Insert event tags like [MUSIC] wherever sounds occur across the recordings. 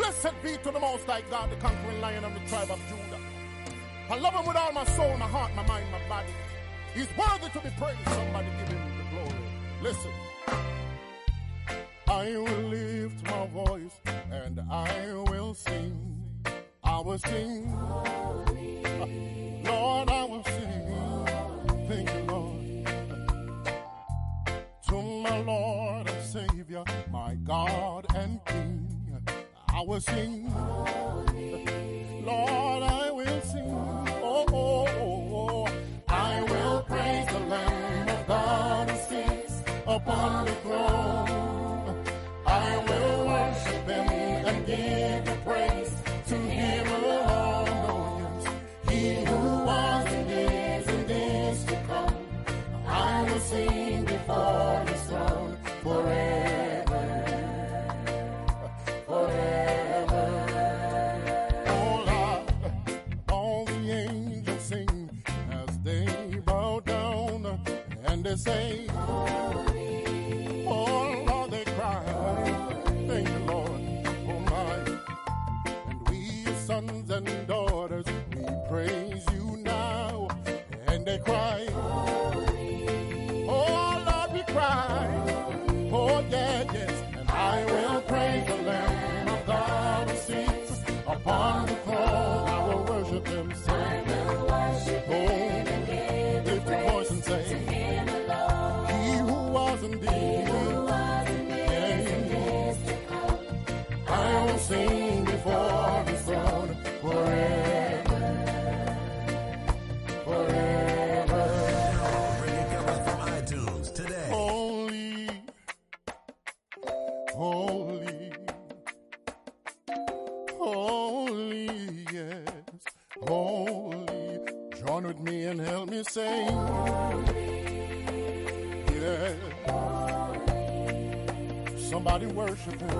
Blessed be to the Most High God, the conquering lion of the tribe of Judah. I love him with all my soul, my heart, my mind, my body. He's worthy to be praised. Somebody give him the glory. Listen. I will lift my voice and I will sing. I will sing. Lord, I will sing. Thank you, Lord. To my Lord and Savior, my God and King. I will sing. Lord, I will sing. Oh, oh, oh, oh. I will praise the Lamb of God who sits upon the throne. I will worship him and give the praise to him alone. He who was and is and is to come. I will sing before Oh.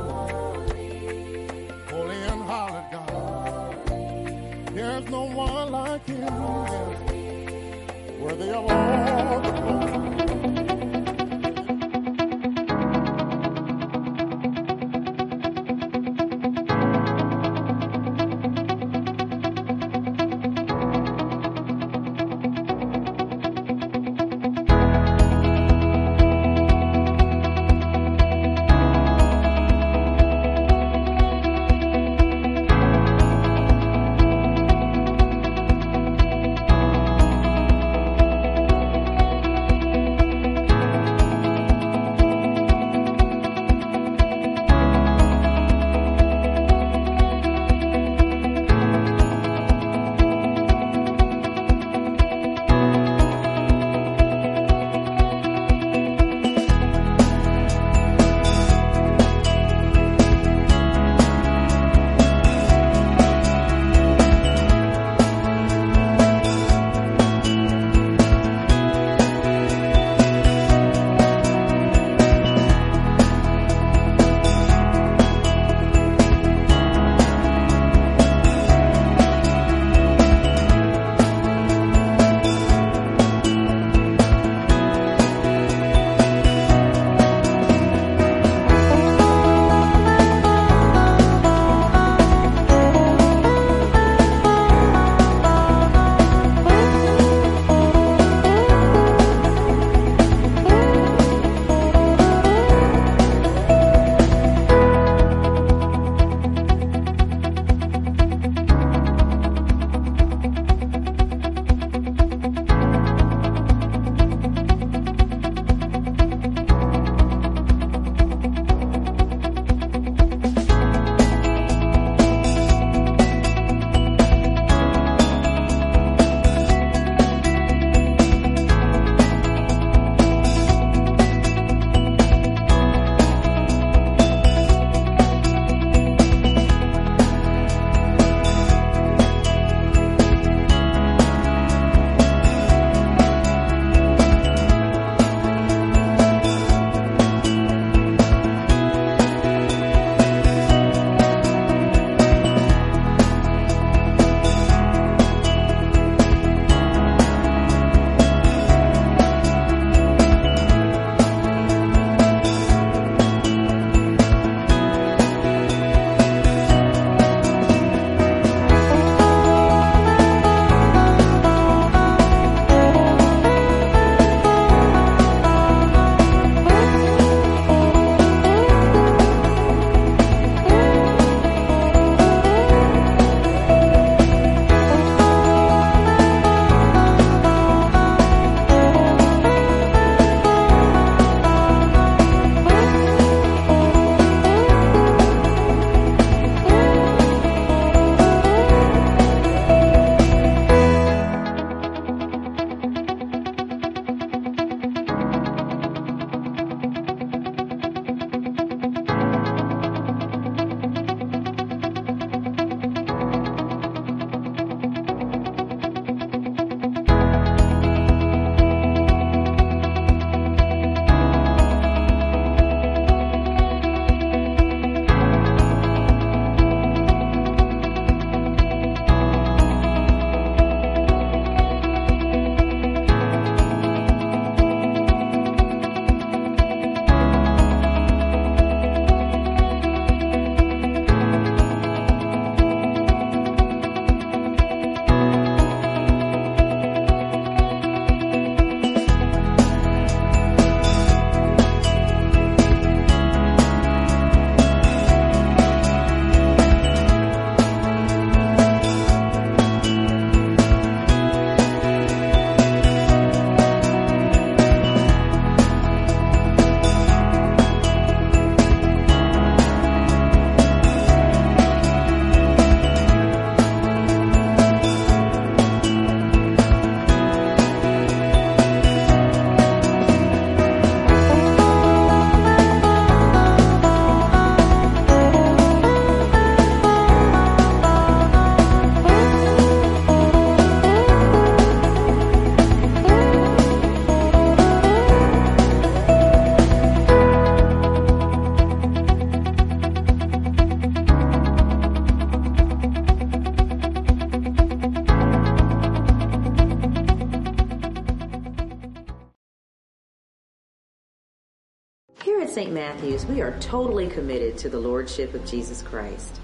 Matthew's, we are totally committed to the Lordship of Jesus Christ.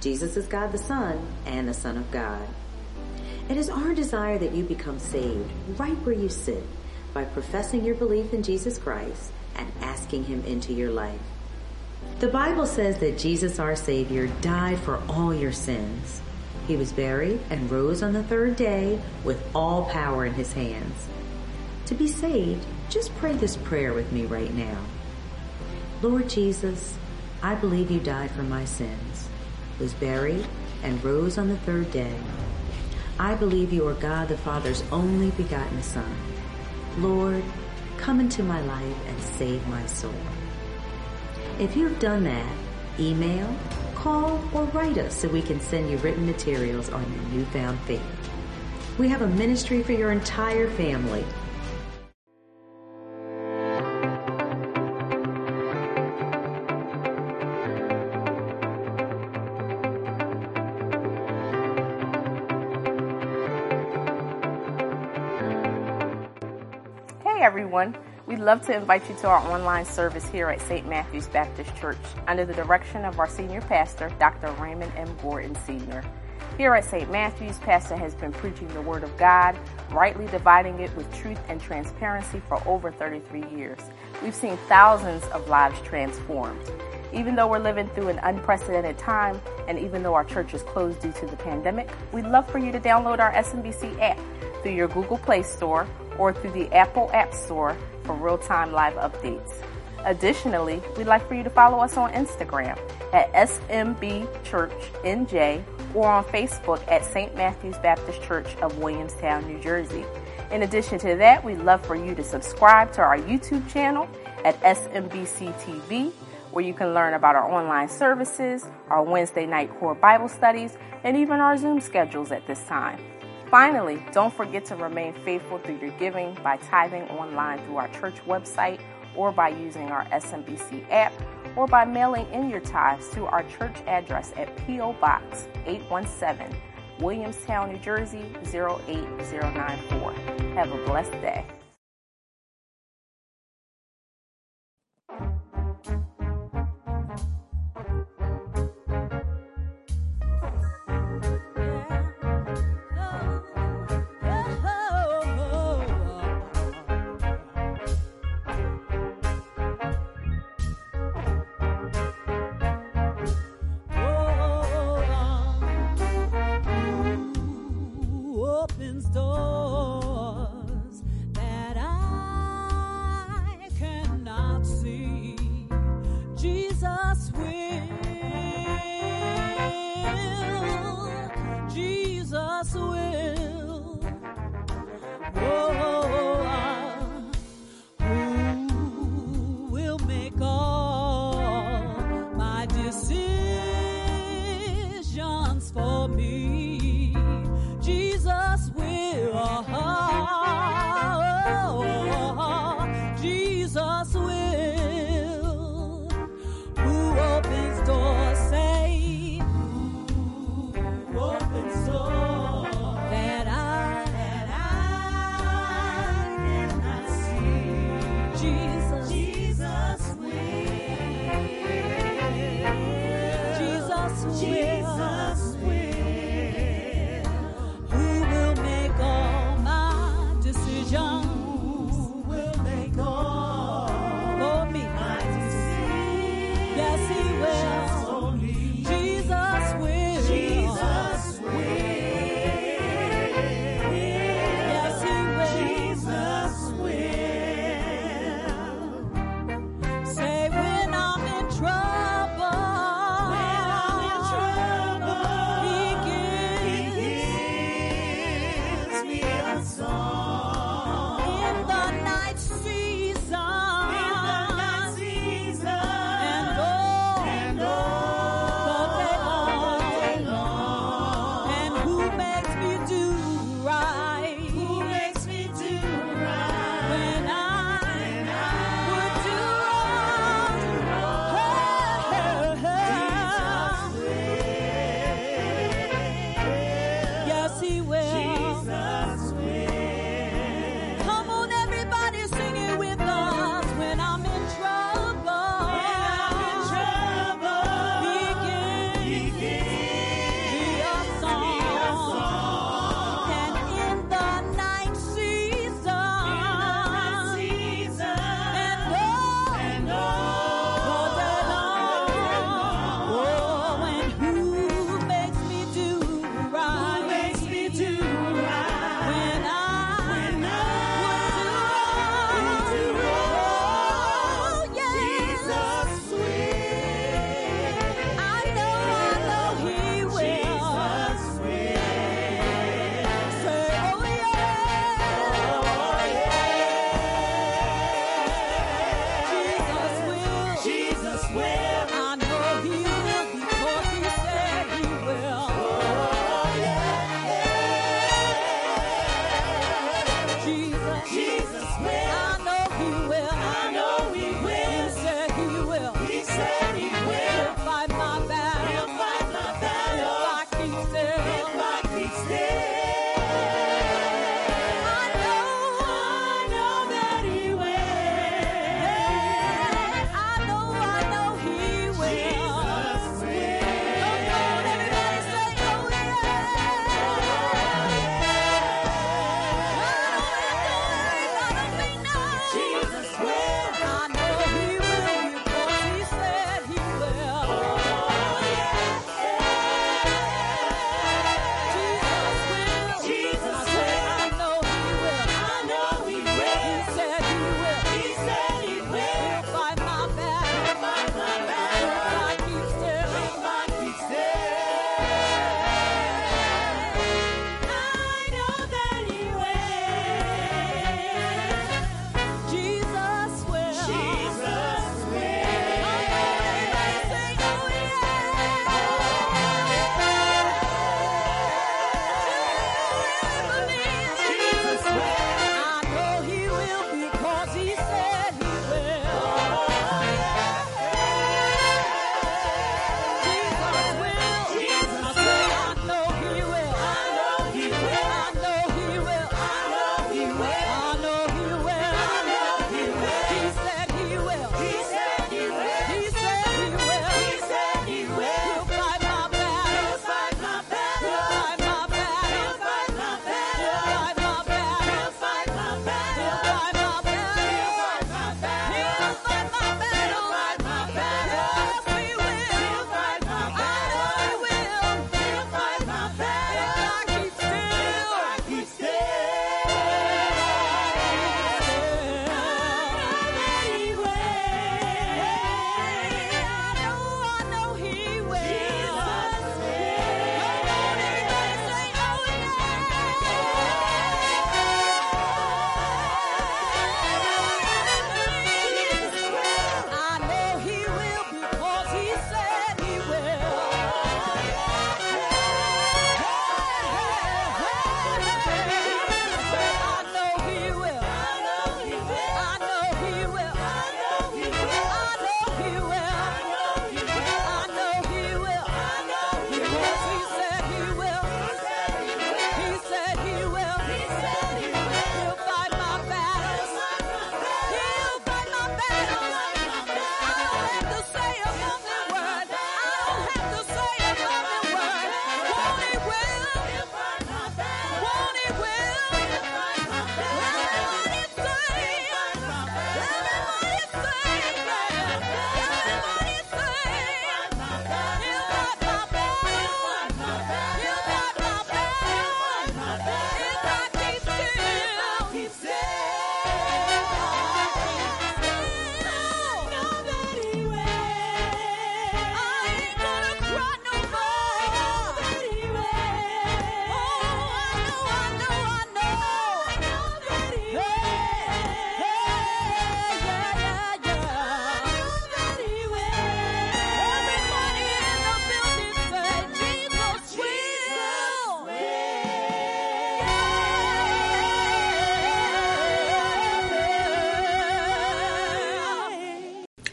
Jesus is God the Son and the Son of God. It is our desire that you become saved right where you sit by professing your belief in Jesus Christ and asking Him into your life. The Bible says that Jesus our Savior died for all your sins. He was buried and rose on the third day with all power in His hands. To be saved, just pray this prayer with me right now. Lord Jesus, I believe you died for my sins, was buried, and rose on the third day. I believe you are God the Father's only begotten Son. Lord, come into my life and save my soul. If you have done that, email, call, or write us so we can send you written materials on your newfound faith. We have a ministry for your entire family We'd love to invite you to our online service here at St. Matthew's Baptist Church under the direction of our senior pastor, Dr. Raymond M. Gordon Sr. Here at St. Matthew's, Pastor has been preaching the Word of God, rightly dividing it with truth and transparency for over 33 years. We've seen thousands of lives transformed. Even though we're living through an unprecedented time, and even though our church is closed due to the pandemic, we'd love for you to download our SMBC app through your Google Play Store or through the Apple App Store for real-time live updates. Additionally, we'd like for you to follow us on Instagram at SMB Church NJ or on Facebook at St. Matthew's Baptist Church of Williamstown, New Jersey. In addition to that, we'd love for you to subscribe to our YouTube channel at SMBC TV, where you can learn about our online services, our Wednesday night core Bible studies, and even our Zoom schedules at this time. Finally, don't forget to remain faithful through your giving by tithing online through our church website or by using our SMBC app or by mailing in your tithes to our church address at P.O. Box 817, Williamstown, New Jersey 08094. Have a blessed day. swear.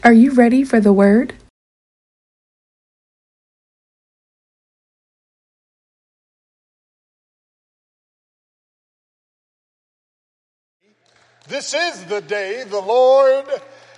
Are you ready for the word? This is the day the Lord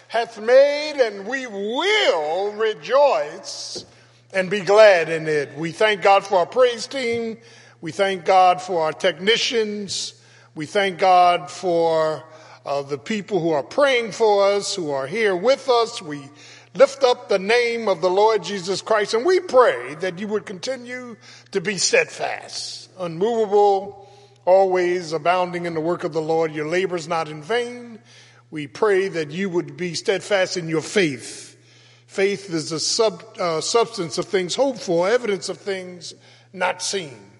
hath made, and we will rejoice and be glad in it. We thank God for our praise team. We thank God for our technicians. We thank God for uh, the people who are praying for us, who are here with us. We lift up the name of the Lord Jesus Christ, and we pray that you would continue to be steadfast, unmovable, always abounding in the work of the Lord. Your labor is not in vain. We pray that you would be steadfast in your faith. Faith is the sub, uh, substance of things hoped for, evidence of things not seen.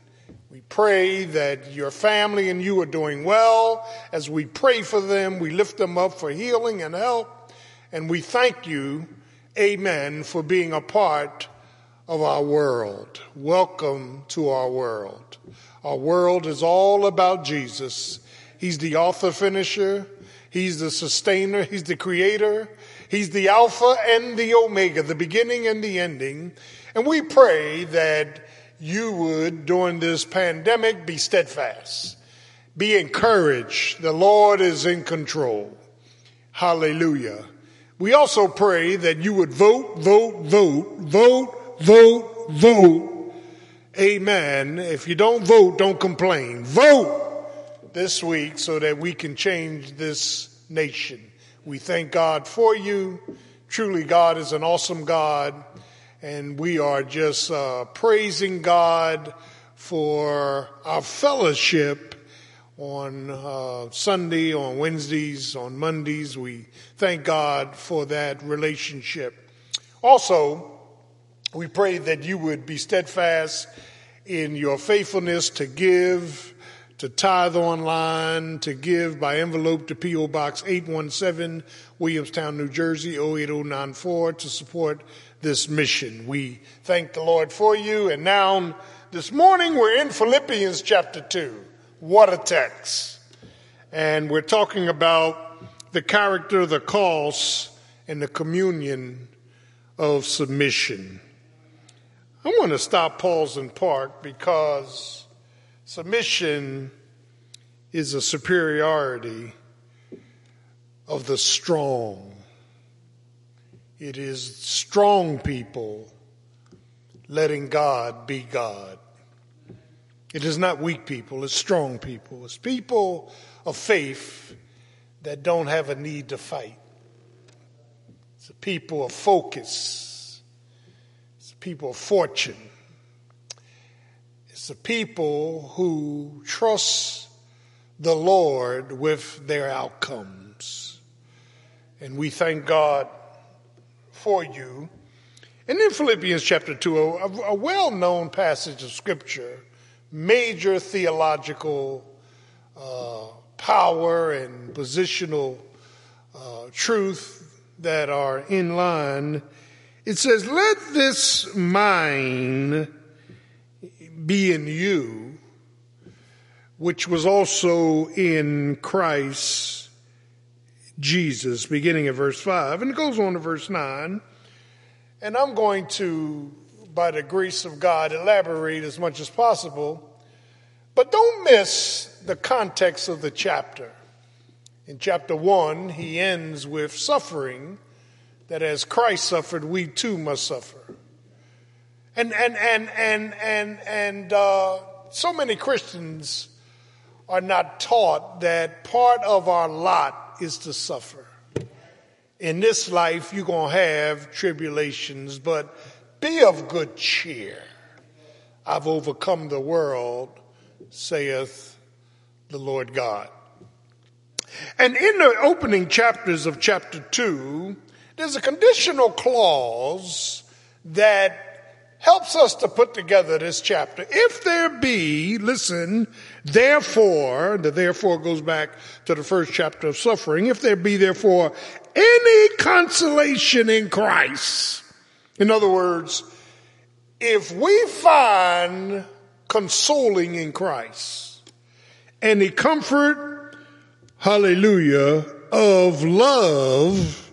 We pray that your family and you are doing well. As we pray for them, we lift them up for healing and help. And we thank you, amen, for being a part of our world. Welcome to our world. Our world is all about Jesus. He's the author finisher. He's the sustainer. He's the creator. He's the Alpha and the Omega, the beginning and the ending. And we pray that you would, during this pandemic, be steadfast, be encouraged. The Lord is in control. Hallelujah. We also pray that you would vote, vote, vote, vote, vote, vote Amen. If you don't vote, don't complain. Vote this week so that we can change this nation. We thank God for you. Truly, God is an awesome God. And we are just uh, praising God for our fellowship on uh, Sunday, on Wednesdays, on Mondays. We thank God for that relationship. Also, we pray that you would be steadfast in your faithfulness to give, to tithe online, to give by envelope to P.O. Box 817, Williamstown, New Jersey 08094 to support this mission. We thank the Lord for you. And now, this morning, we're in Philippians chapter 2. What a text. And we're talking about the character, the cost, and the communion of submission. I want to stop, pause, and park because submission is a superiority of the strong. It is strong people letting God be God. It is not weak people, it's strong people. It's people of faith that don't have a need to fight. It's a people of focus it's people of fortune. It's the people who trust the Lord with their outcomes. And we thank God for you. And in Philippians chapter 2, a, a well known passage of scripture, major theological uh, power and positional uh, truth that are in line it says, Let this mind be in you, which was also in Christ Jesus, beginning at verse 5. And it goes on to verse 9. And I'm going to, by the grace of God, elaborate as much as possible. But don't miss the context of the chapter. In chapter 1, he ends with suffering that as Christ suffered, we too must suffer. And and and and and and uh, so many Christians are not taught that part of our lot is to suffer. In this life, you're gonna have tribulations, but be of good cheer. I've overcome the world, saith the Lord God. And in the opening chapters of chapter 2, there's a conditional clause that helps us to put together this chapter. If there be, listen, therefore, the therefore goes back to the first chapter of suffering. If there be therefore any consolation in Christ, in other words, if we find consoling in Christ, any comfort, hallelujah, of love,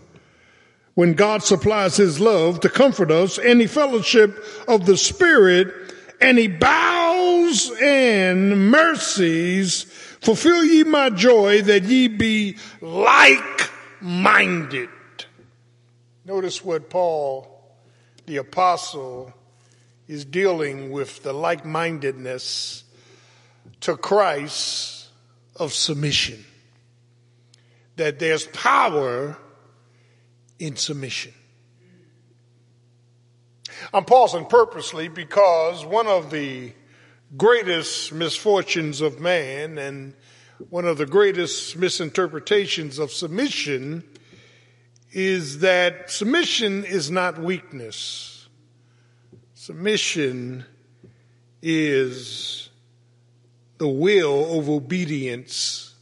when God supplies his love to comfort us, any fellowship of the Spirit, and he bows and mercies, fulfill ye my joy that ye be like minded. Notice what Paul, the apostle, is dealing with the like mindedness to Christ of submission. That there's power in submission. I'm pausing purposely because one of the greatest misfortunes of man and one of the greatest misinterpretations of submission is that submission is not weakness. Submission is the will of obedience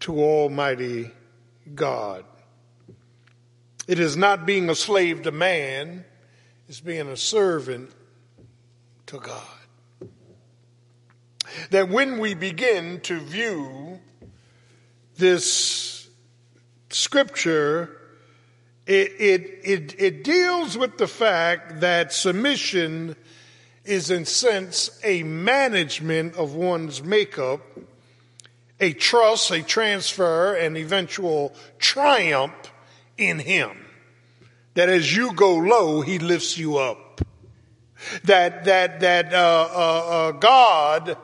to Almighty God. It is not being a slave to man, it's being a servant to God. That when we begin to view this scripture, it, it, it, it deals with the fact that submission is in sense a management of one's makeup, a trust, a transfer, an eventual triumph in him. That as you go low, he lifts you up. That, that, that, uh, uh, uh, God,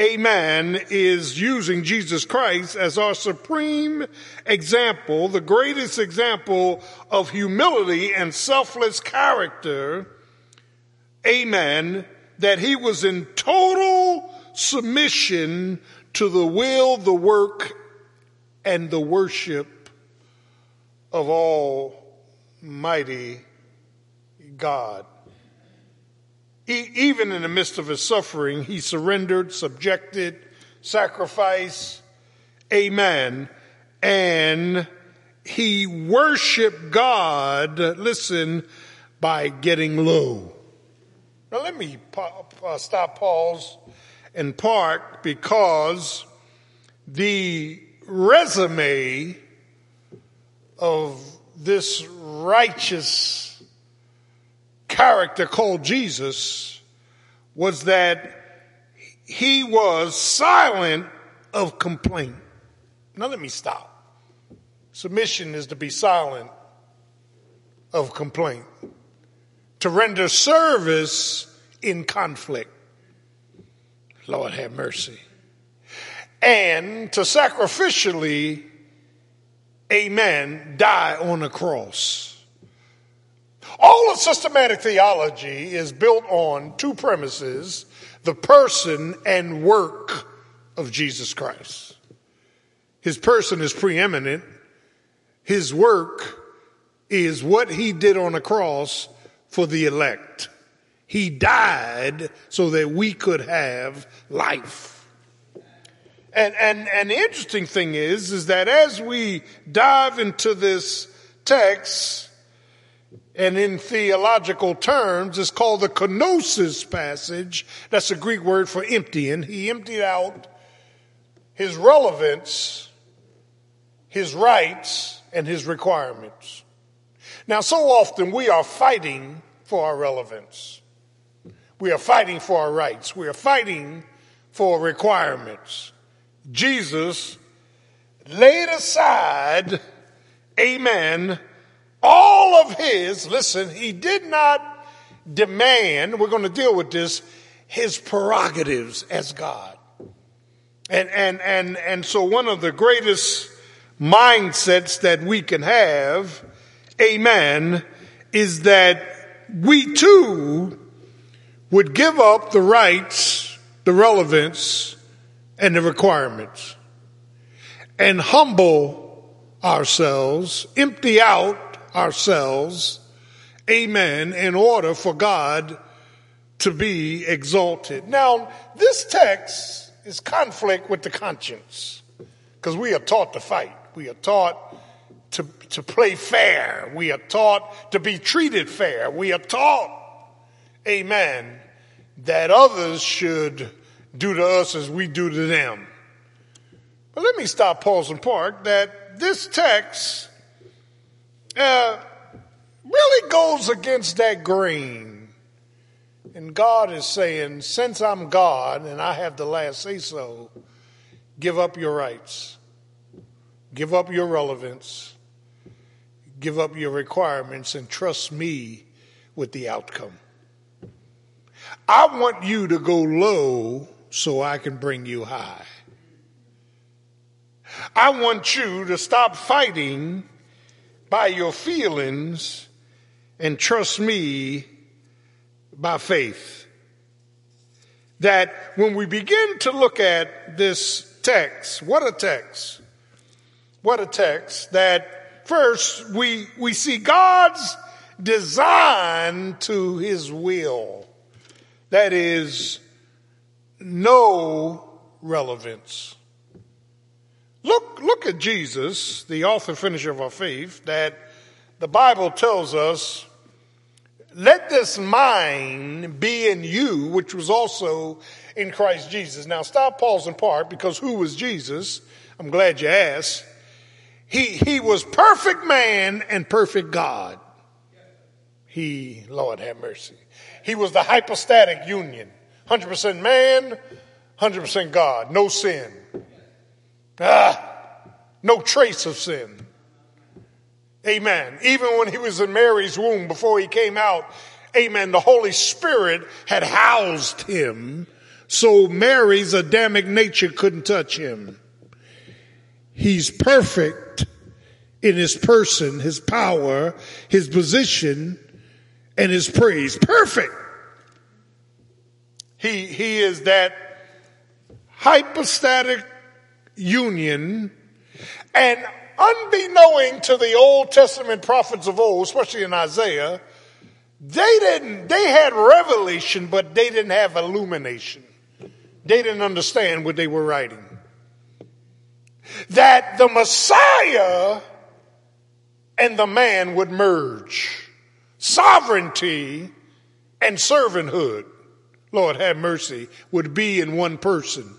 amen, is using Jesus Christ as our supreme example, the greatest example of humility and selfless character. Amen. That he was in total submission to the will, the work, and the worship of Almighty God. He, even in the midst of his suffering, he surrendered, subjected, sacrificed, amen, and he worshiped God, listen, by getting low. Now let me uh, stop, pause, and park because the resume of this righteous character called Jesus was that he was silent of complaint. Now let me stop. Submission is to be silent of complaint, to render service in conflict. Lord have mercy. And to sacrificially amen, die on the cross. All of systematic theology is built on two premises the person and work of Jesus Christ. His person is preeminent, his work is what he did on the cross for the elect. He died so that we could have life. And, and, and the interesting thing is, is that as we dive into this text, and in theological terms, it's called the kenosis passage. That's a Greek word for emptying. He emptied out his relevance, his rights, and his requirements. Now, so often we are fighting for our relevance. We are fighting for our rights. We are fighting for requirements. Jesus laid aside, amen, all of his, listen, he did not demand, we're going to deal with this, his prerogatives as God. And, and, and, and so one of the greatest mindsets that we can have, amen, is that we too would give up the rights, the relevance, and the requirements and humble ourselves, empty out ourselves, amen, in order for God to be exalted. Now, this text is conflict with the conscience because we are taught to fight. We are taught to, to play fair. We are taught to be treated fair. We are taught, amen, that others should do to us as we do to them. But let me stop, pause, and park that this text uh, really goes against that grain. And God is saying, since I'm God and I have the last say so, give up your rights, give up your relevance, give up your requirements, and trust me with the outcome. I want you to go low so I can bring you high. I want you to stop fighting by your feelings and trust me by faith. That when we begin to look at this text, what a text. What a text that first we, we see God's design to his will. That is no relevance. Look, look at Jesus, the author finisher of our faith, that the Bible tells us, let this mind be in you, which was also in Christ Jesus. Now stop, pause, and part, because who was Jesus? I'm glad you asked. He, he was perfect man and perfect God. He, Lord have mercy. He was the hypostatic union. 100% man, 100% God. No sin. Ah, no trace of sin. Amen. Even when he was in Mary's womb before he came out, amen, the Holy Spirit had housed him so Mary's Adamic nature couldn't touch him. He's perfect in his person, his power, his position, and his praise. Perfect. He, he is that hypostatic union and unbeknown to the Old Testament prophets of old, especially in Isaiah, they didn't, they had revelation, but they didn't have illumination. They didn't understand what they were writing. That the Messiah and the man would merge. Sovereignty and servanthood, Lord have mercy, would be in one person.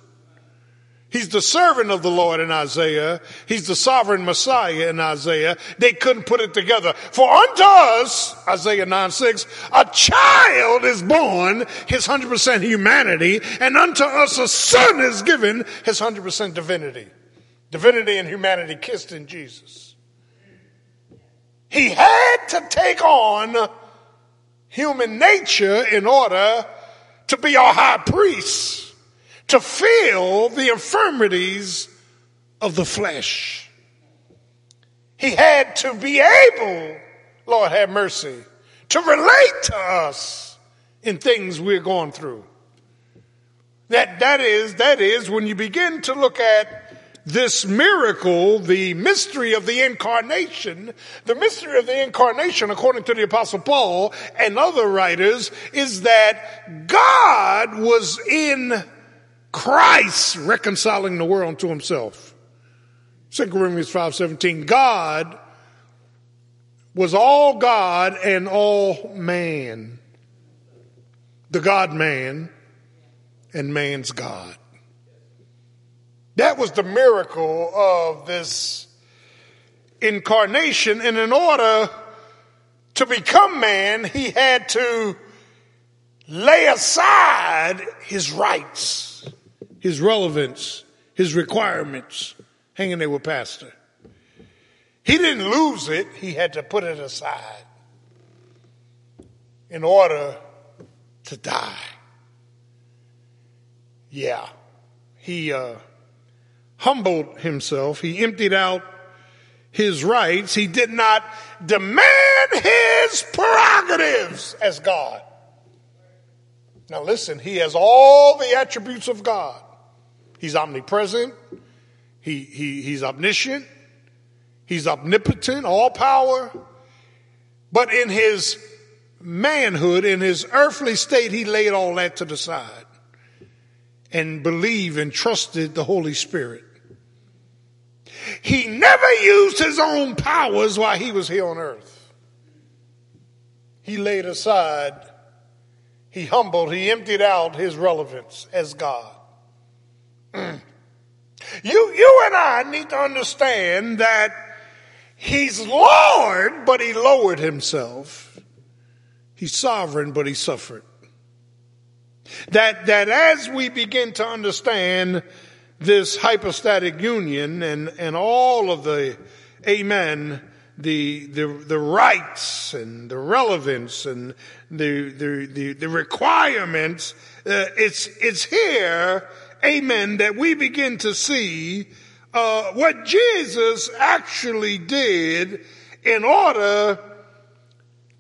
He's the servant of the Lord in Isaiah. He's the sovereign Messiah in Isaiah. They couldn't put it together. For unto us, Isaiah 9 6, a child is born, his 100% humanity, and unto us a son is given, his 100% divinity. Divinity and humanity kissed in Jesus. He had to take on human nature in order to be our high priest to feel the infirmities of the flesh. He had to be able, Lord have mercy, to relate to us in things we're going through. That, that is, that is when you begin to look at this miracle, the mystery of the incarnation, the mystery of the incarnation, according to the apostle Paul and other writers, is that God was in Christ reconciling the world to himself. 2 Corinthians 5:17 God was all God and all man. The God man and man's God. That was the miracle of this incarnation and in order to become man he had to lay aside his rights his relevance, his requirements hanging there with Pastor. He didn't lose it, he had to put it aside in order to die. Yeah, he uh, humbled himself, he emptied out his rights, he did not demand his prerogatives as God. Now listen, he has all the attributes of God. He's omnipresent. He, he, he's omniscient. He's omnipotent, all power. But in his manhood, in his earthly state, he laid all that to the side and believed and trusted the Holy Spirit. He never used his own powers while he was here on earth. He laid aside, he humbled, he emptied out his relevance as God. Mm. You, you and I need to understand that He's Lord, but he lowered himself. He's sovereign, but he suffered. That, that as we begin to understand this hypostatic union and, and all of the, amen, the, the, the rights and the relevance and the, the, the, the requirements, uh, it's, it's here, amen, that we begin to see uh, what Jesus actually did in order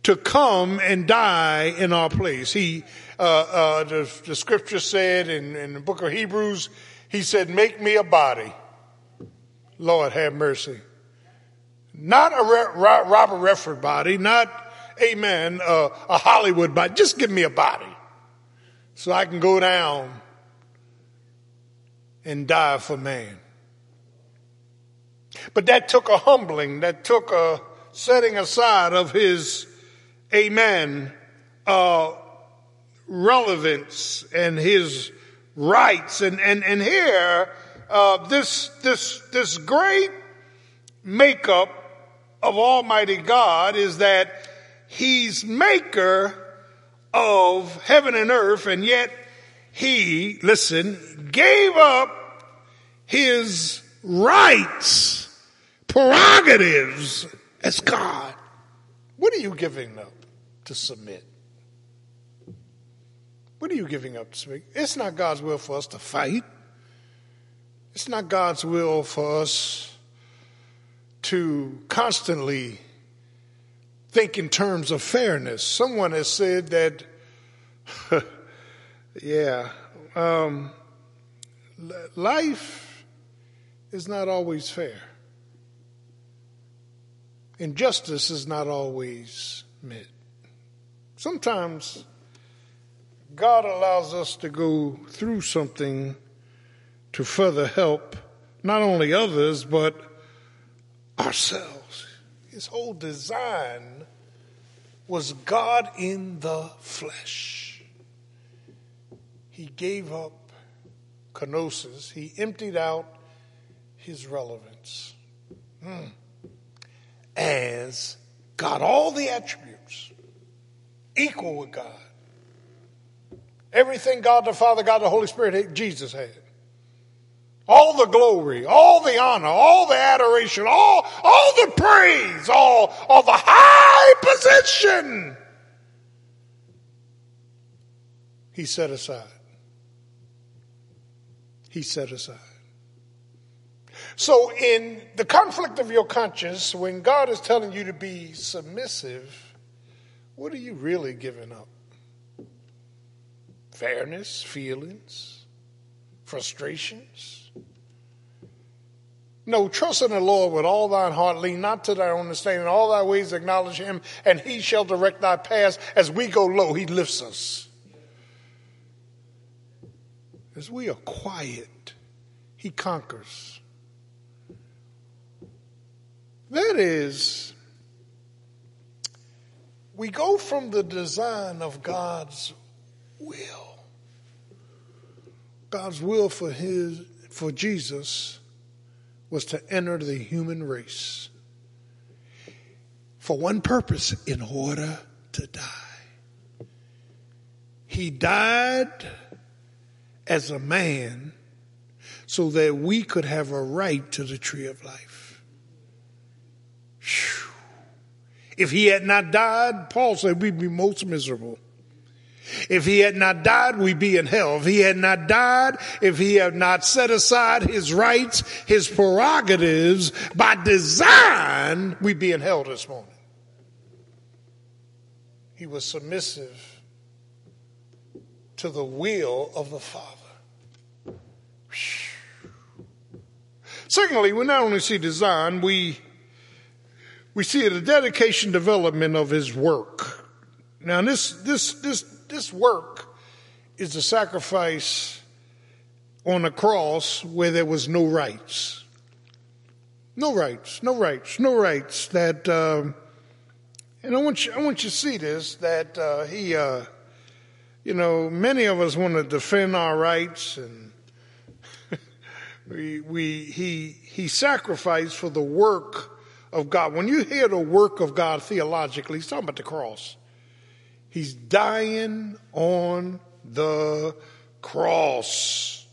to come and die in our place. He, uh, uh, the, the, scripture said in, in the book of Hebrews, he said, make me a body. Lord have mercy. Not a Re- Robert Redford body, not, amen, uh, a Hollywood body. Just give me a body so I can go down and die for man. But that took a humbling, that took a setting aside of his, amen, uh, relevance and his rights. And, and, and here, uh, this, this, this great makeup of Almighty God is that He's maker of heaven and earth, and yet He, listen, gave up His rights, prerogatives as God. What are you giving up to submit? What are you giving up to submit? It's not God's will for us to fight. It's not God's will for us to constantly think in terms of fairness. Someone has said that, [LAUGHS] yeah, um, life is not always fair. Injustice is not always met. Sometimes God allows us to go through something to further help not only others, but ourselves. His whole design was God in the flesh. He gave up kenosis, he emptied out his relevance hmm. as God, all the attributes, equal with God. Everything God the Father, God the Holy Spirit, Jesus had all the glory, all the honor, all the adoration, all, all the praise, all, all the high position he set aside. He set aside. So, in the conflict of your conscience, when God is telling you to be submissive, what are you really giving up? Fairness, feelings, frustrations? No, trust in the Lord with all thine heart, lean not to thy understanding, all thy ways acknowledge him, and he shall direct thy paths. As we go low, he lifts us. As we are quiet, he conquers. That is, we go from the design of God's will. God's will for his for Jesus was to enter the human race for one purpose in order to die. He died as a man so that we could have a right to the tree of life. Whew. If he had not died, Paul said we'd be most miserable. If he had not died, we'd be in hell. If he had not died, if he had not set aside his rights, his prerogatives by design, we'd be in hell this morning. He was submissive to the will of the Father. Secondly, we not only see design, we, we see the dedication development of his work. Now this, this, this this work is the sacrifice on a cross where there was no rights. No rights, no rights, no rights. That, uh, and I want you, I want you to see this that uh, he, uh, you know, many of us want to defend our rights, and [LAUGHS] we, we, he, he sacrificed for the work of God. When you hear the work of God theologically, he's talking about the cross. He's dying on the cross.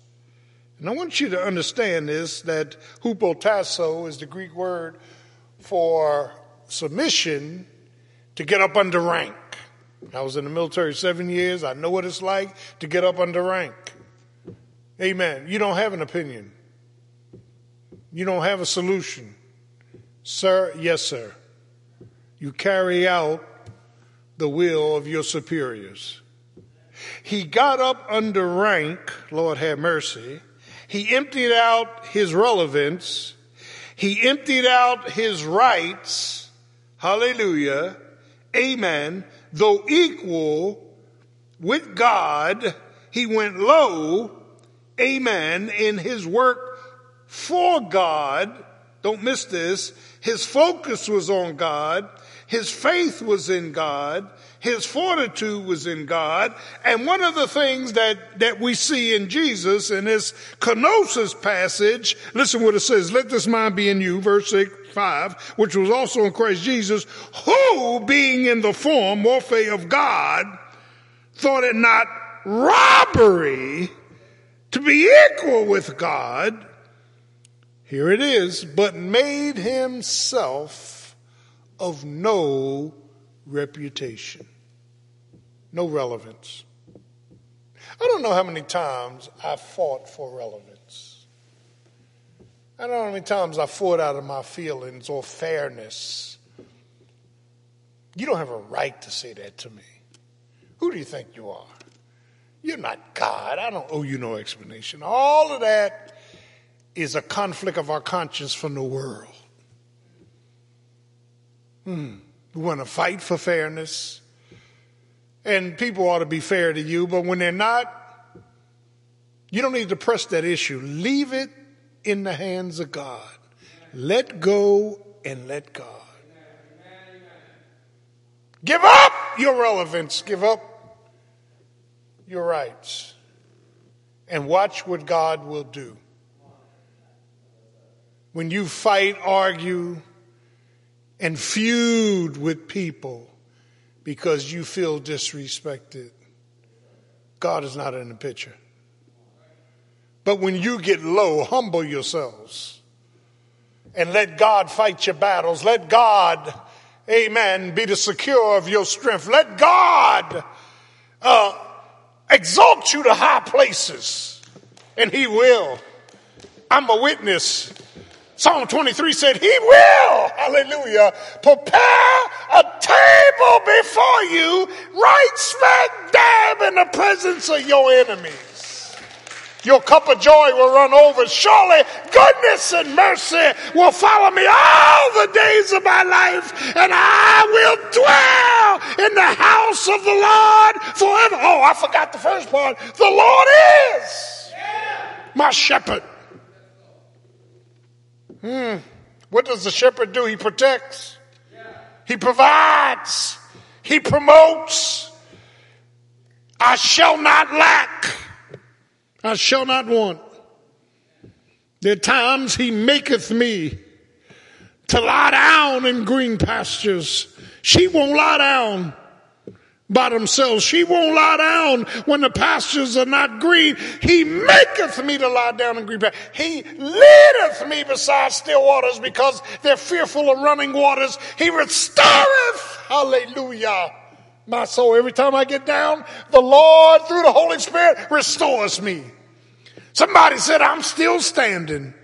And I want you to understand this that hupotasso is the Greek word for submission to get up under rank. I was in the military seven years. I know what it's like to get up under rank. Amen. You don't have an opinion. You don't have a solution. Sir, yes, sir. You carry out the will of your superiors. He got up under rank, Lord have mercy. He emptied out his relevance. He emptied out his rights. Hallelujah. Amen. Though equal with God, he went low. Amen. In his work for God. Don't miss this. His focus was on God. His faith was in God. His fortitude was in God. And one of the things that, that we see in Jesus in this kenosis passage, listen what it says. Let this mind be in you, verse 6, 5, which was also in Christ Jesus, who being in the form, morphe of God, thought it not robbery to be equal with God. Here it is, but made himself of no reputation no relevance. I don't know how many times I fought for relevance. I don't know how many times I fought out of my feelings or fairness. You don't have a right to say that to me. Who do you think you are? You're not God. I don't owe you no explanation. All of that is a conflict of our conscience from the world. Hmm. We want to fight for fairness. And people ought to be fair to you, but when they're not, you don't need to press that issue. Leave it in the hands of God. Let go and let God. Give up your relevance. Give up your rights. And watch what God will do. When you fight, argue, and feud with people, because you feel disrespected. God is not in the picture. But when you get low, humble yourselves and let God fight your battles. Let God, amen, be the secure of your strength. Let God uh, exalt you to high places, and He will. I'm a witness Psalm 23 said, He will, hallelujah, prepare a table before you right smack dab in the presence of your enemies. Your cup of joy will run over. Surely goodness and mercy will follow me all the days of my life, and I will dwell in the house of the Lord forever. Oh, I forgot the first part. The Lord is my shepherd. Hmm. What does the shepherd do? He protects. He provides. He promotes. I shall not lack. I shall not want. There are times he maketh me to lie down in green pastures. She won't lie down by themselves. She won't lie down when the pastures are not green. He maketh me to lie down in green pastures. He leadeth me beside still waters because they're fearful of running waters. He restoreth, hallelujah, my soul. Every time I get down, the Lord through the Holy Spirit restores me. Somebody said, I'm still standing.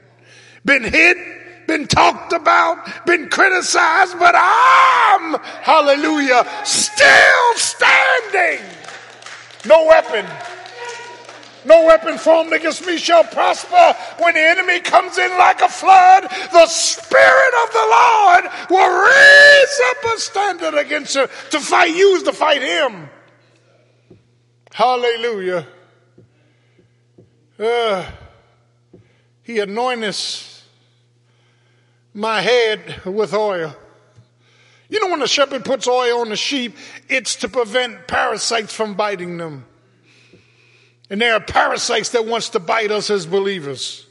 Been hit, been talked about, been criticized, but I'm, hallelujah, still standing. No weapon. No weapon formed against me shall prosper. When the enemy comes in like a flood, the Spirit of the Lord will raise up a standard against you to fight you, to fight him. Hallelujah. Uh, he anointeth my head with oil. You know, when a shepherd puts oil on the sheep, it's to prevent parasites from biting them. And there are parasites that wants to bite us as believers.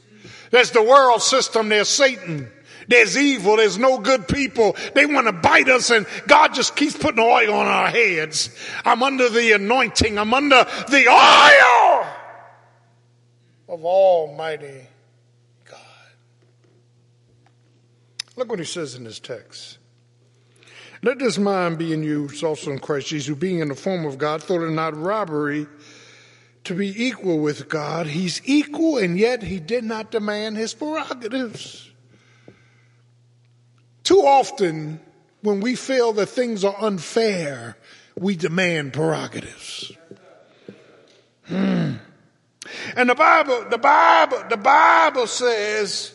There's the world system, there's Satan, There's evil. There's no good people. They want to bite us and God just keeps putting oil on our heads. I'm under the anointing. I'm under the oil of Almighty Look what he says in this text. Let this mind be in you, also in Christ Jesus, who being in the form of God, thought it not robbery to be equal with God. He's equal, and yet he did not demand his prerogatives. Too often, when we feel that things are unfair, we demand prerogatives. Hmm. And the Bible, the Bible, the Bible says,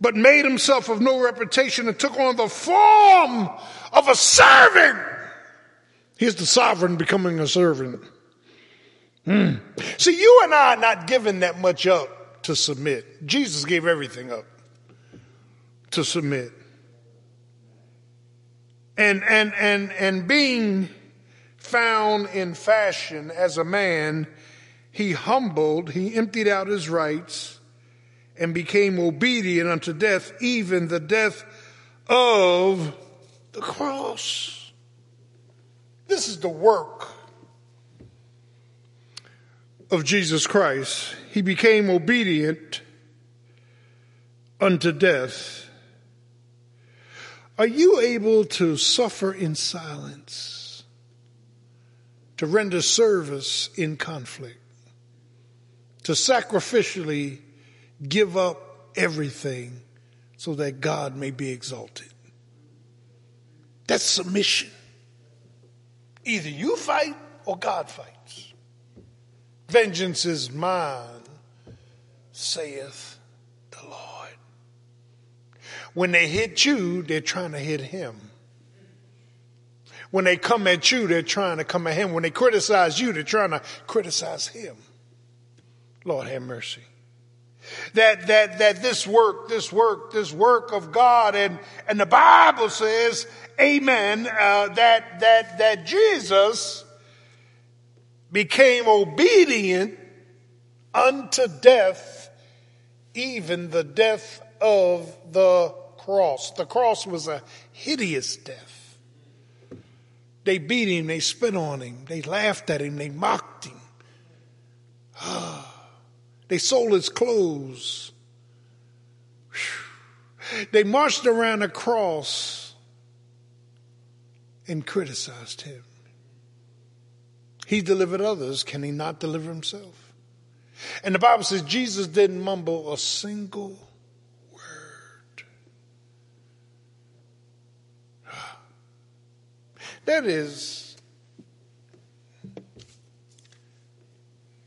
but made himself of no reputation and took on the form of a servant. Here's the sovereign becoming a servant. Hmm. See, you and I are not giving that much up to submit. Jesus gave everything up to submit. And, and, and, and being found in fashion as a man, he humbled, he emptied out his rights and became obedient unto death, even the death of the cross. This is the work of Jesus Christ. He became obedient unto death. Are you able to suffer in silence? To render service in conflict? To sacrificially give up everything so that God may be exalted? That's submission. Either you fight or God fights. Vengeance is mine, saith the Lord. When they hit you, they're trying to hit him. When they come at you, they're trying to come at him. When they criticize you, they're trying to criticize him. Lord have mercy that, that, that this work, this work, this work of God and, and the Bible says, amen, uh, that, that, that Jesus became obedient unto death, even the death of the cross. The cross was a hideous death. They beat him, they spit on him, they laughed at him, they mocked him. They sold his clothes. They marched around a cross and criticized him. He delivered others. Can he not deliver himself? And the Bible says Jesus didn't mumble a single word. That is,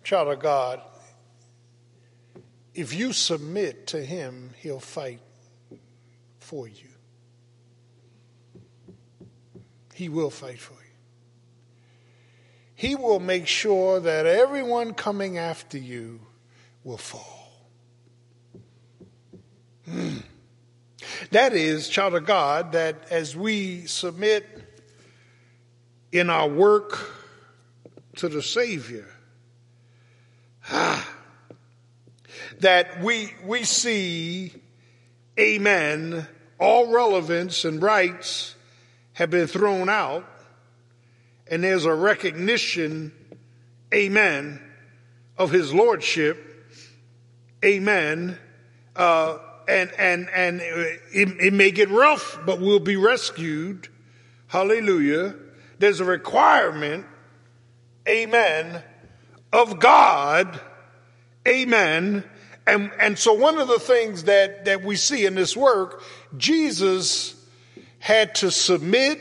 child of God, if you submit to him, he'll fight for you. He will fight for you. He will make sure that everyone coming after you will fall. Mm. That is, child of God, that as we submit in our work to the Savior, ah, that we, we see, amen, all relevance and rights have been thrown out and there's a recognition, amen, of his lordship, amen, uh, and, and, and it, it may get rough, but we'll be rescued. Hallelujah. There's a requirement, amen, of God, amen, and, and so one of the things that, that we see in this work, Jesus had to submit,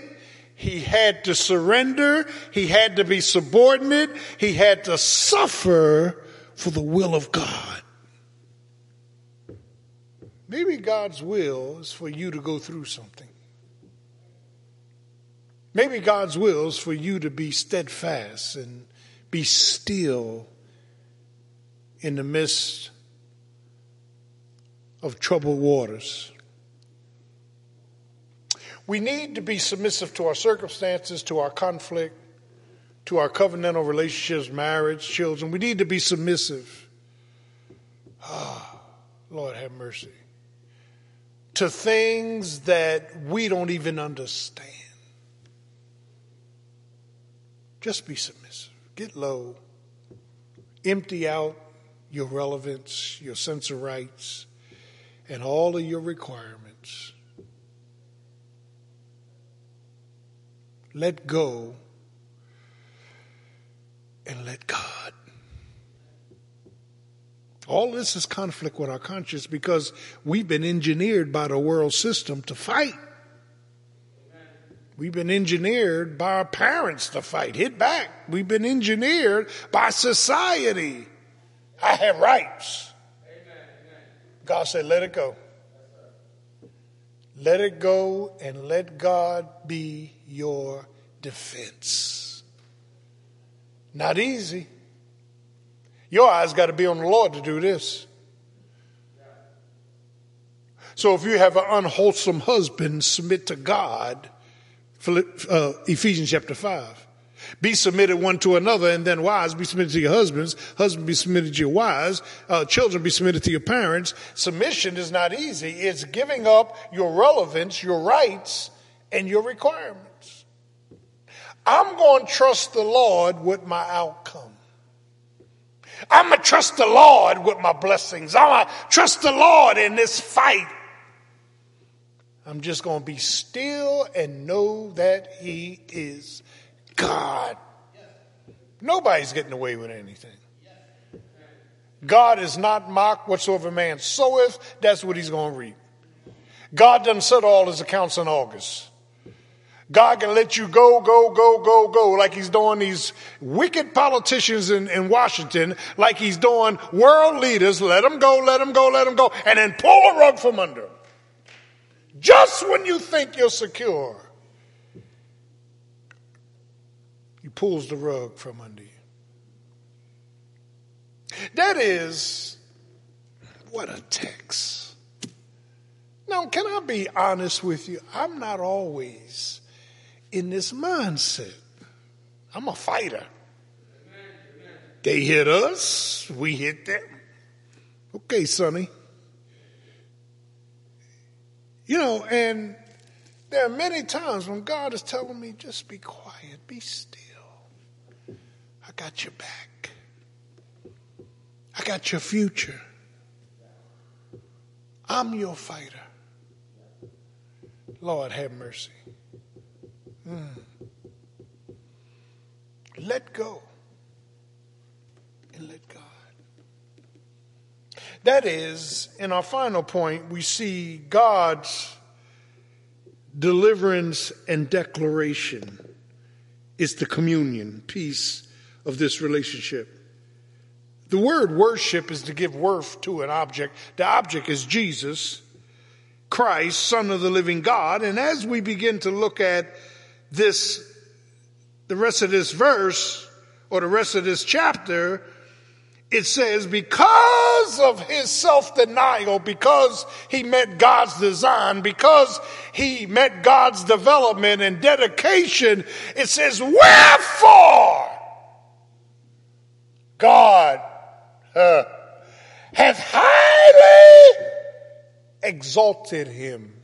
he had to surrender, he had to be subordinate, he had to suffer for the will of God. Maybe God's will is for you to go through something. Maybe God's will is for you to be steadfast and be still in the midst of troubled waters. We need to be submissive to our circumstances, to our conflict, to our covenantal relationships, marriage, children. We need to be submissive. Ah, Lord have mercy. to things that we don't even understand. Just be submissive. Get low. Empty out your relevance, your sense of rights, and all of your requirements. Let go and let God. All this is conflict with our conscience because we've been engineered by the world system to fight. We've been engineered by our parents to fight, hit back. We've been engineered by society. I have rights. God said, let it go. Let it go and let God be your defense. Not easy. Your eyes got to be on the Lord to do this. So if you have an unwholesome husband, submit to God. Uh, Ephesians chapter 5. Be submitted one to another, and then wives be submitted to your husbands. Husband be submitted to your wives. Uh, children be submitted to your parents. Submission is not easy. It's giving up your relevance, your rights, and your requirements. I'm going to trust the Lord with my outcome. I'm going to trust the Lord with my blessings. I'm going to trust the Lord in this fight. I'm just going to be still and know that He is God. Nobody's getting away with anything. God is not mocked whatsoever man soweth, that's what he's going to reap. God doesn't set all his accounts in August. God can let you go, go, go, go, go, like he's doing these wicked politicians in, in Washington, like he's doing world leaders. Let them go, let them go, let them go, and then pull a rug from under them. Just when you think you're secure, pulls the rug from under you. That is, what a text. Now, can I be honest with you? I'm not always in this mindset. I'm a fighter. They hit us, we hit them. Okay, Sonny. You know, and there are many times when God is telling me, just be quiet, be still. I got your back. I got your future. I'm your fighter. Lord, have mercy. Mm. Let go and let God. That is, in our final point, we see God's deliverance and declaration is the communion piece of this relationship. The word worship is to give worth to an object. The object is Jesus, Christ, Son of the living God. And as we begin to look at this, the rest of this verse or the rest of this chapter, it says, because of his self-denial, because he met God's design, because he met God's development and dedication, it says, wherefore God uh, hath highly exalted him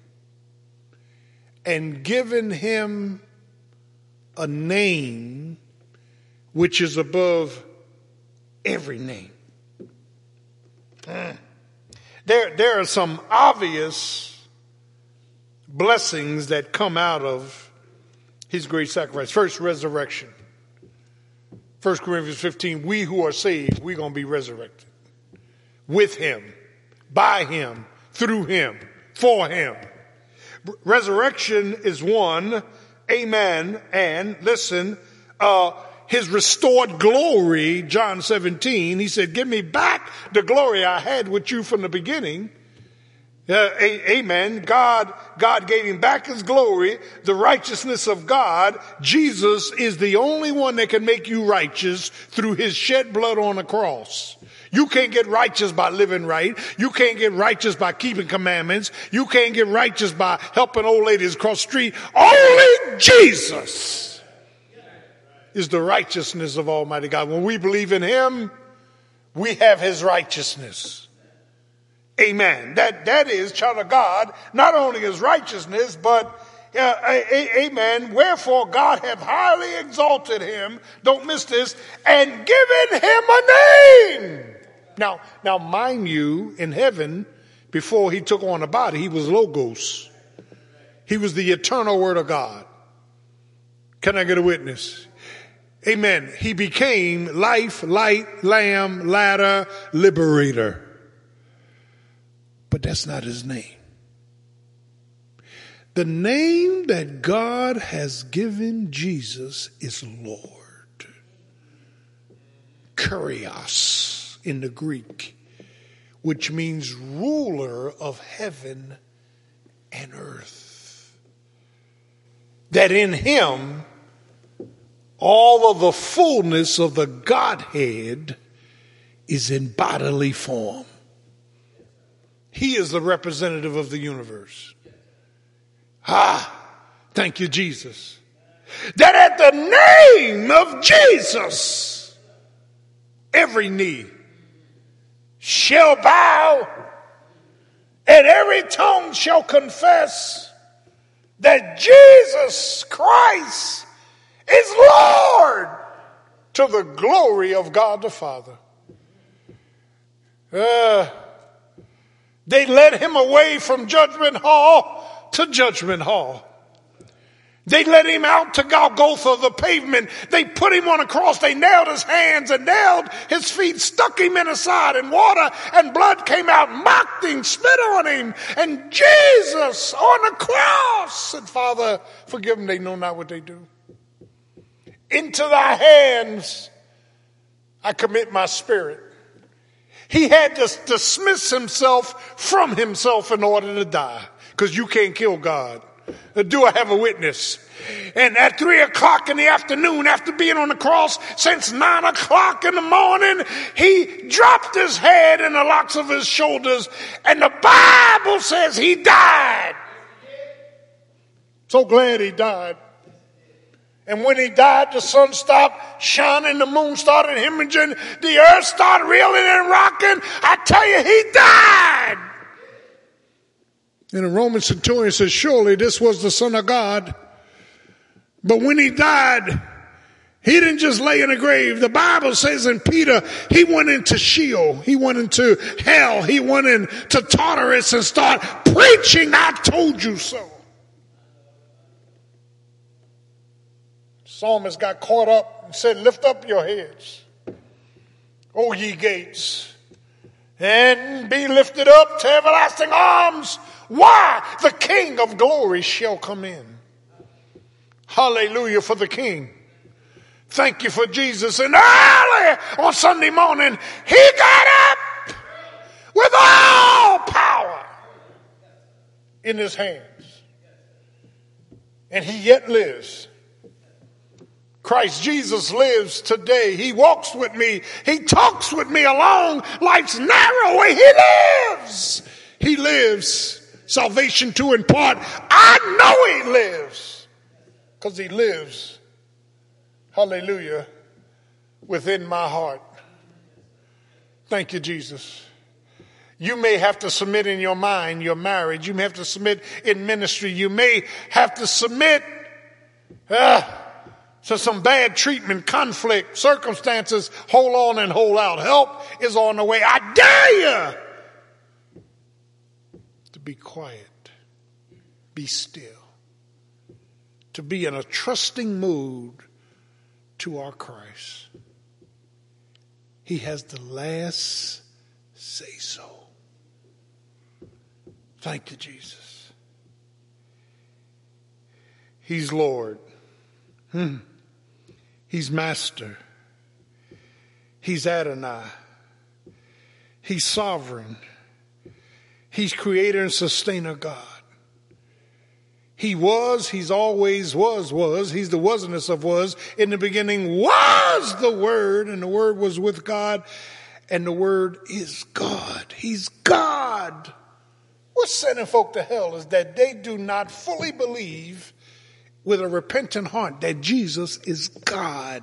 and given him a name which is above every name. Mm. There, there are some obvious blessings that come out of his great sacrifice. First, resurrection. 1 Corinthians 15, we who are saved, we're going to be resurrected with him, by him, through him, for him. Resurrection is one Amen. And listen, uh, his restored glory, John 17, he said, give me back the glory I had with you from the beginning. Uh, amen. God, God gave him back his glory, the righteousness of God. Jesus is the only one that can make you righteous through his shed blood on the cross. You can't get righteous by living right. You can't get righteous by keeping commandments. You can't get righteous by helping old ladies cross street. Only Jesus is the righteousness of Almighty God. When we believe in Him, we have His righteousness. Amen. That, that is, child of God, not only his righteousness, but uh, a- a- amen. Wherefore God have highly exalted him. Don't miss this. And given him a name. Now, now mind you, in heaven, before he took on a body, he was Logos. He was the eternal word of God. Can I get a witness? Amen. He became life, light, lamb, ladder, liberator. That's not his name. The name that God has given Jesus is Lord. Kurios in the Greek, which means ruler of heaven and earth. That in him all of the fullness of the Godhead is in bodily form. He is the representative of the universe. Ah, thank you, Jesus. That at the name of Jesus, every knee shall bow and every tongue shall confess that Jesus Christ is Lord to the glory of God the Father. Uh, they led him away from judgment hall to judgment hall. They led him out to Golgotha, the pavement. They put him on a cross. They nailed his hands and nailed his feet, stuck him in a side, and water and blood came out, mocked him, spit on him. And Jesus on the cross said, Father, forgive them. They know not what they do. Into thy hands I commit my spirit. He had to dismiss himself from himself in order to die because you can't kill God. Uh, Do I have a witness? And at three o'clock in the afternoon, after being on the cross since nine o'clock in the morning, he dropped his head in the locks of his shoulders, and the Bible says he died. So glad he died. And when he died, the sun stopped shining, the moon started hemorrhaging, the earth started reeling and rocking. I tell you, he died. And the Roman centurion says, Surely this was the Son of God. But when he died, he didn't just lay in a grave. The Bible says in Peter, he went into Sheol. He went into hell. He went into Tartarus and started preaching, I told you so. Psalmist got caught up and said, Lift up your heads, O ye gates, and be lifted up to everlasting arms. Why? The King of glory shall come in. Hallelujah for the King. Thank you for Jesus. And early on Sunday morning, he got up with all power in his hands. And he yet lives. Christ Jesus lives today. He walks with me. He talks with me along life's narrow way. He lives. He lives. Salvation to impart. I know he lives because he lives. Hallelujah. Within my heart. Thank you, Jesus. You may have to submit in your mind, your marriage. You may have to submit in ministry. You may have to submit. Uh, so some bad treatment, conflict, circumstances, hold on and hold out. Help is on the way. I dare you to be quiet, be still, to be in a trusting mood to our Christ. He has the last say so. Thank you, Jesus. He's Lord. Hmm. He's master. He's Adonai. He's sovereign. He's creator and sustainer God. He was, he's always was, was. He's the wasness of was. In the beginning was the Word, and the Word was with God, and the Word is God. He's God. What's sending folk to hell is that they do not fully believe with a repentant heart that Jesus is God.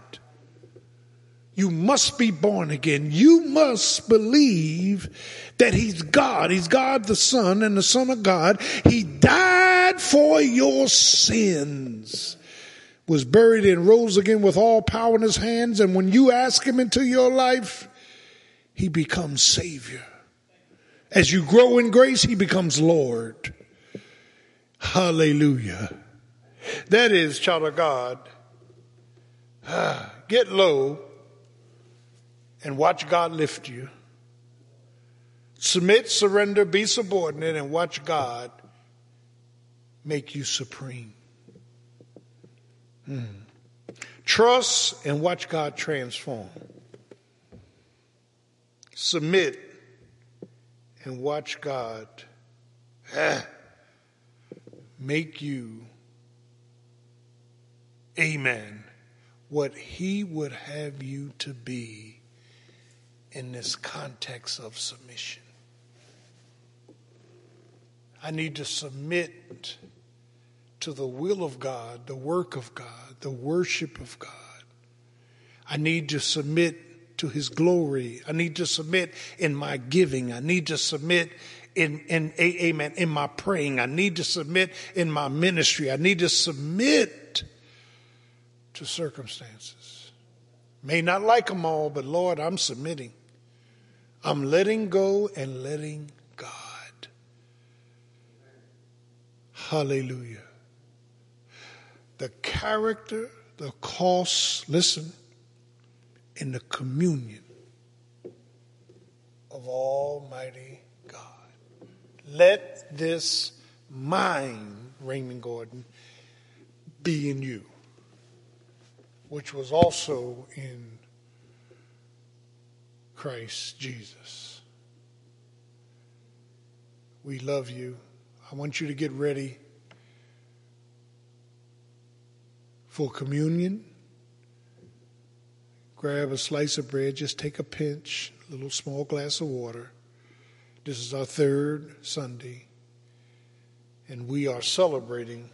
You must be born again. You must believe that He's God. He's God the Son and the Son of God. He died for your sins, was buried and rose again with all power in His hands. And when you ask Him into your life, He becomes Savior. As you grow in grace, He becomes Lord. Hallelujah. That is, child of God, get low and watch God lift you. Submit, surrender, be subordinate, and watch God make you supreme. Hmm. Trust and watch God transform. Submit and watch God ah, make you, amen, what He would have you to be in this context of submission. I need to submit to the will of God, the work of God, the worship of God. I need to submit to his glory. I need to submit in my giving. I need to submit in, in amen, in my praying. I need to submit in my ministry. I need to submit to circumstances. May not like them all, but Lord, I'm submitting. I'm letting go and letting God. Hallelujah. The character, the cost, listen, in the communion of Almighty God. Let this mind, Raymond Gordon, be in you, which was also in Christ Jesus. We love you. I want you to get ready for communion. Grab a slice of bread, just take a pinch, a little small glass of water. This is our third Sunday, and we are celebrating,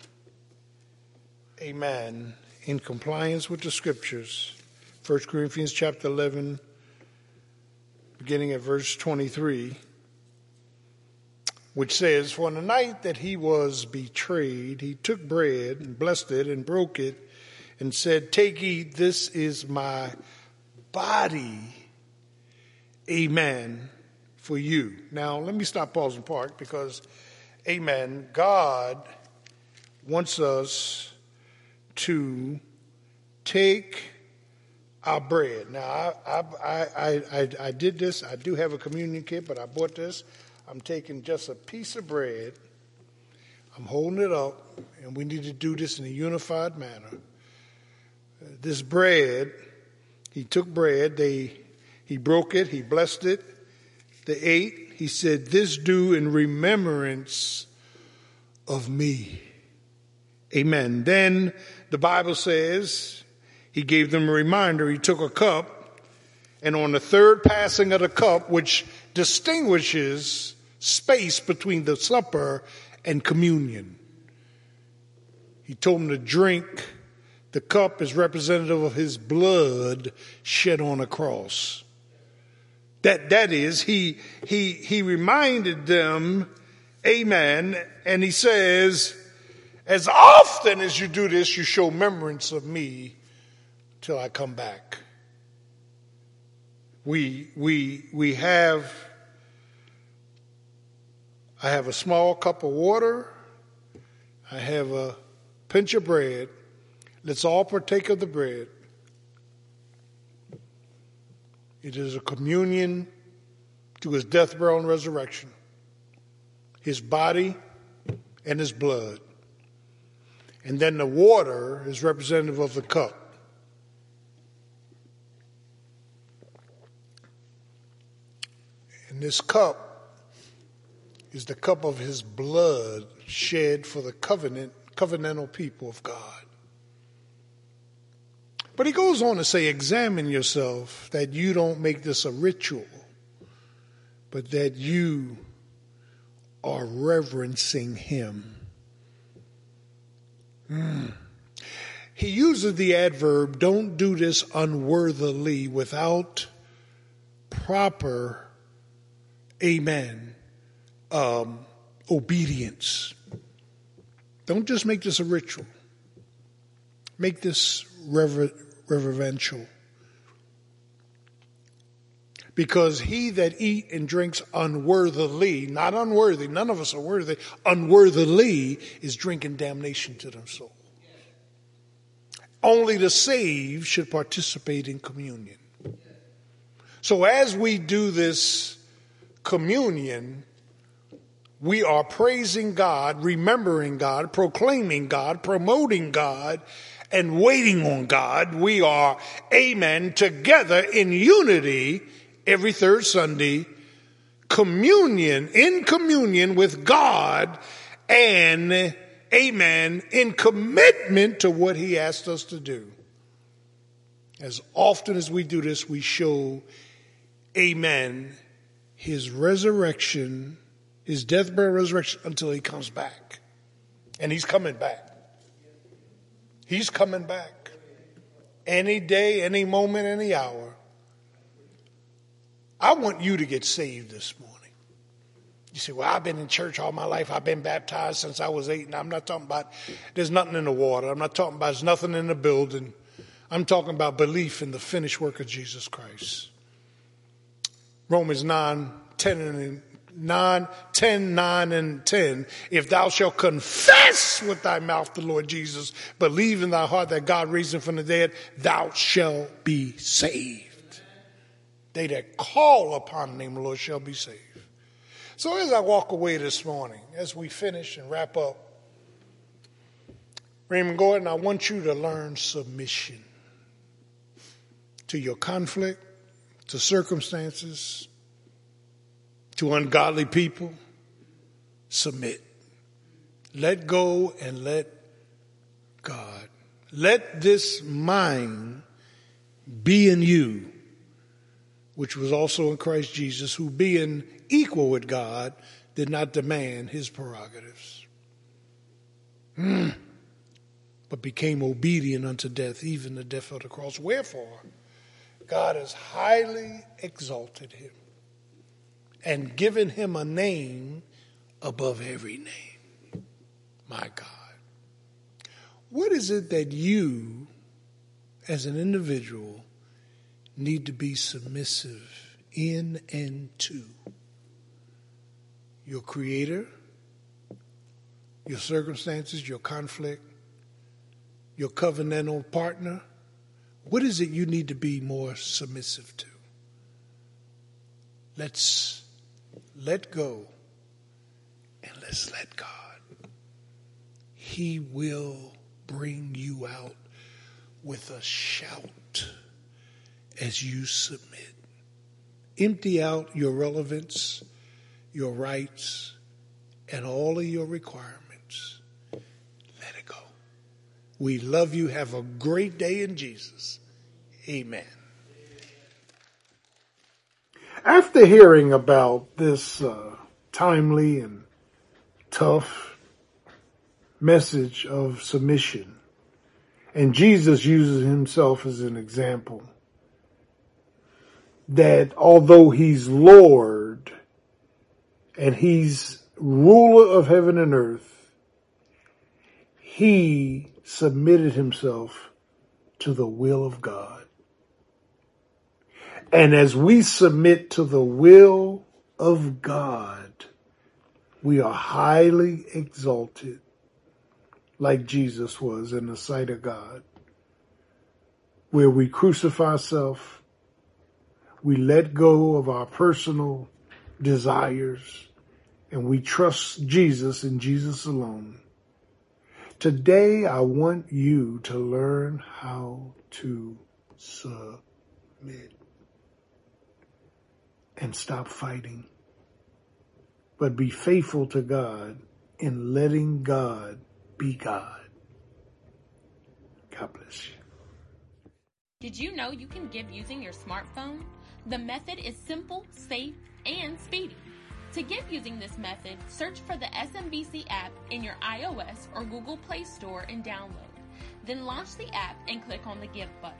amen, in compliance with the scriptures. 1 Corinthians chapter 11, beginning at verse 23, which says, For on the night that he was betrayed, he took bread and blessed it and broke it and said, Take, eat, this is my body. Amen. For you. Now, let me stop, pause, and park because, amen, God wants us to take our bread. Now, I, I, I, I, I did this. I do have a communion kit, but I bought this. I'm taking just a piece of bread. I'm holding it up, and we need to do this in a unified manner. This bread, he took bread, they, he broke it, he blessed it, they ate. He said, This do in remembrance of me. Amen. Then the Bible says, he gave them a reminder. He took a cup, and on the third passing of the cup, which distinguishes space between the supper and communion, he told them to drink. The cup is representative of his blood shed on a cross. That, that is, he, he, he reminded them, amen, and he says, as often as you do this, you show remembrance of me till I come back. We, we, we have, I have a small cup of water. I have a pinch of bread. Let's all partake of the bread. It is a communion to his death, burial, and resurrection, his body and his blood. And then the water is representative of the cup. And this cup is the cup of his blood shed for the covenant, covenantal people of God. But he goes on to say, examine yourself that you don't make this a ritual, but that you are reverencing him. He uses the adverb, don't do this unworthily without proper, amen, um, obedience. Don't just make this a ritual. Make this rever- reverential. Because he that eat and drinks unworthily, not unworthy, none of us are worthy, unworthily is drinking damnation to their soul. Only the saved should participate in communion. So as we do this communion, we are praising God, remembering God, proclaiming God, promoting God, and waiting on God. We are, amen, together in unity every third Sunday, communion, in communion with God and amen, in commitment to what he asked us to do. As often as we do this, we show, amen, his resurrection, his death, burial, resurrection until he comes back. And he's coming back. He's coming back. Any day, any moment, any hour. I want you to get saved this morning. You say, well, I've been in church all my life. I've been baptized since I was eight. And I'm not talking about there's nothing in the water. I'm not talking about there's nothing in the building. I'm talking about belief in the finished work of Jesus Christ. Romans 9, 10 and 9, 10, 9 and 10. If thou shalt confess with thy mouth the Lord Jesus, believe in thy heart that God raised him from the dead, thou shalt be saved. They that call upon the name of the Lord shall be saved. So as I walk away this morning, as we finish and wrap up, Raymond Gordon, I want you to learn submission to your conflict, to circumstances, to ungodly people. Submit. Let go and let God. Let this mind be in you, which was also in Christ Jesus, who being equal with God did not demand his prerogatives, mm. but became obedient unto death, even the death of the cross. Wherefore, God has highly exalted him and given him a name above every name. My God. What is it that you, as an individual, need to be submissive in and to? Your creator, your circumstances, your conflict, your covenantal partner. What is it you need to be more submissive to? Let's let go and let's let God. He will bring you out with a shout as you submit. Empty out your relevance, your rights, and all of your requirements. Let it go. We love you. Have a great day in Jesus. Amen. After hearing about this uh, timely and tough message of submission, and Jesus uses himself as an example, that although he's Lord and he's ruler of heaven and earth, he submitted himself to the will of God. And as we submit to the will of God, we are highly exalted like Jesus was in the sight of God, where we crucify ourselves, we let go of our personal desires, and we trust Jesus and Jesus alone. Today, I want you to learn how to submit and stop fighting, but be faithful to God in letting God be God. God bless you. Did you know you can give using your smartphone? The method is simple, safe, and speedy. To give using this method, search for the SMBC app in your iOS or Google Play Store and download. Then launch the app and click on the Give button.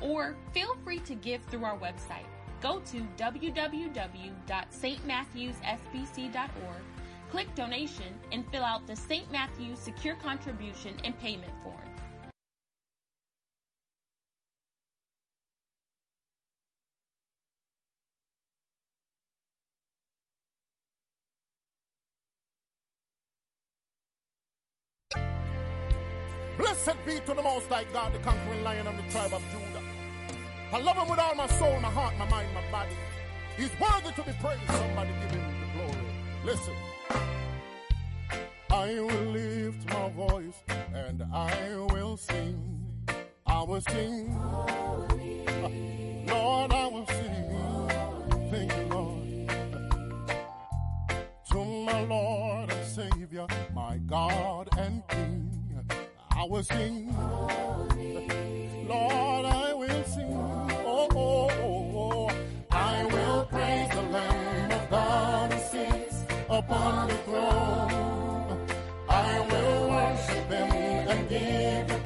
Or feel free to give through our website. Go to www.stmatthewsfbc.org, click Donation, and fill out the St. Matthews Secure Contribution and Payment form. Be to the Most High God, the conquering lion of the tribe of Judah. I love him with all my soul, my heart, my mind, my body. He's worthy to be praised. Somebody give him the glory. Listen. I will lift my voice and I will sing. I will sing. Lord, I will sing. Thank you, Lord. To my Lord and Savior, my God and King. I will sing. Lord, I will sing. Oh, oh, oh, oh. I will praise the Lamb of God who sits upon the throne. I will worship him and give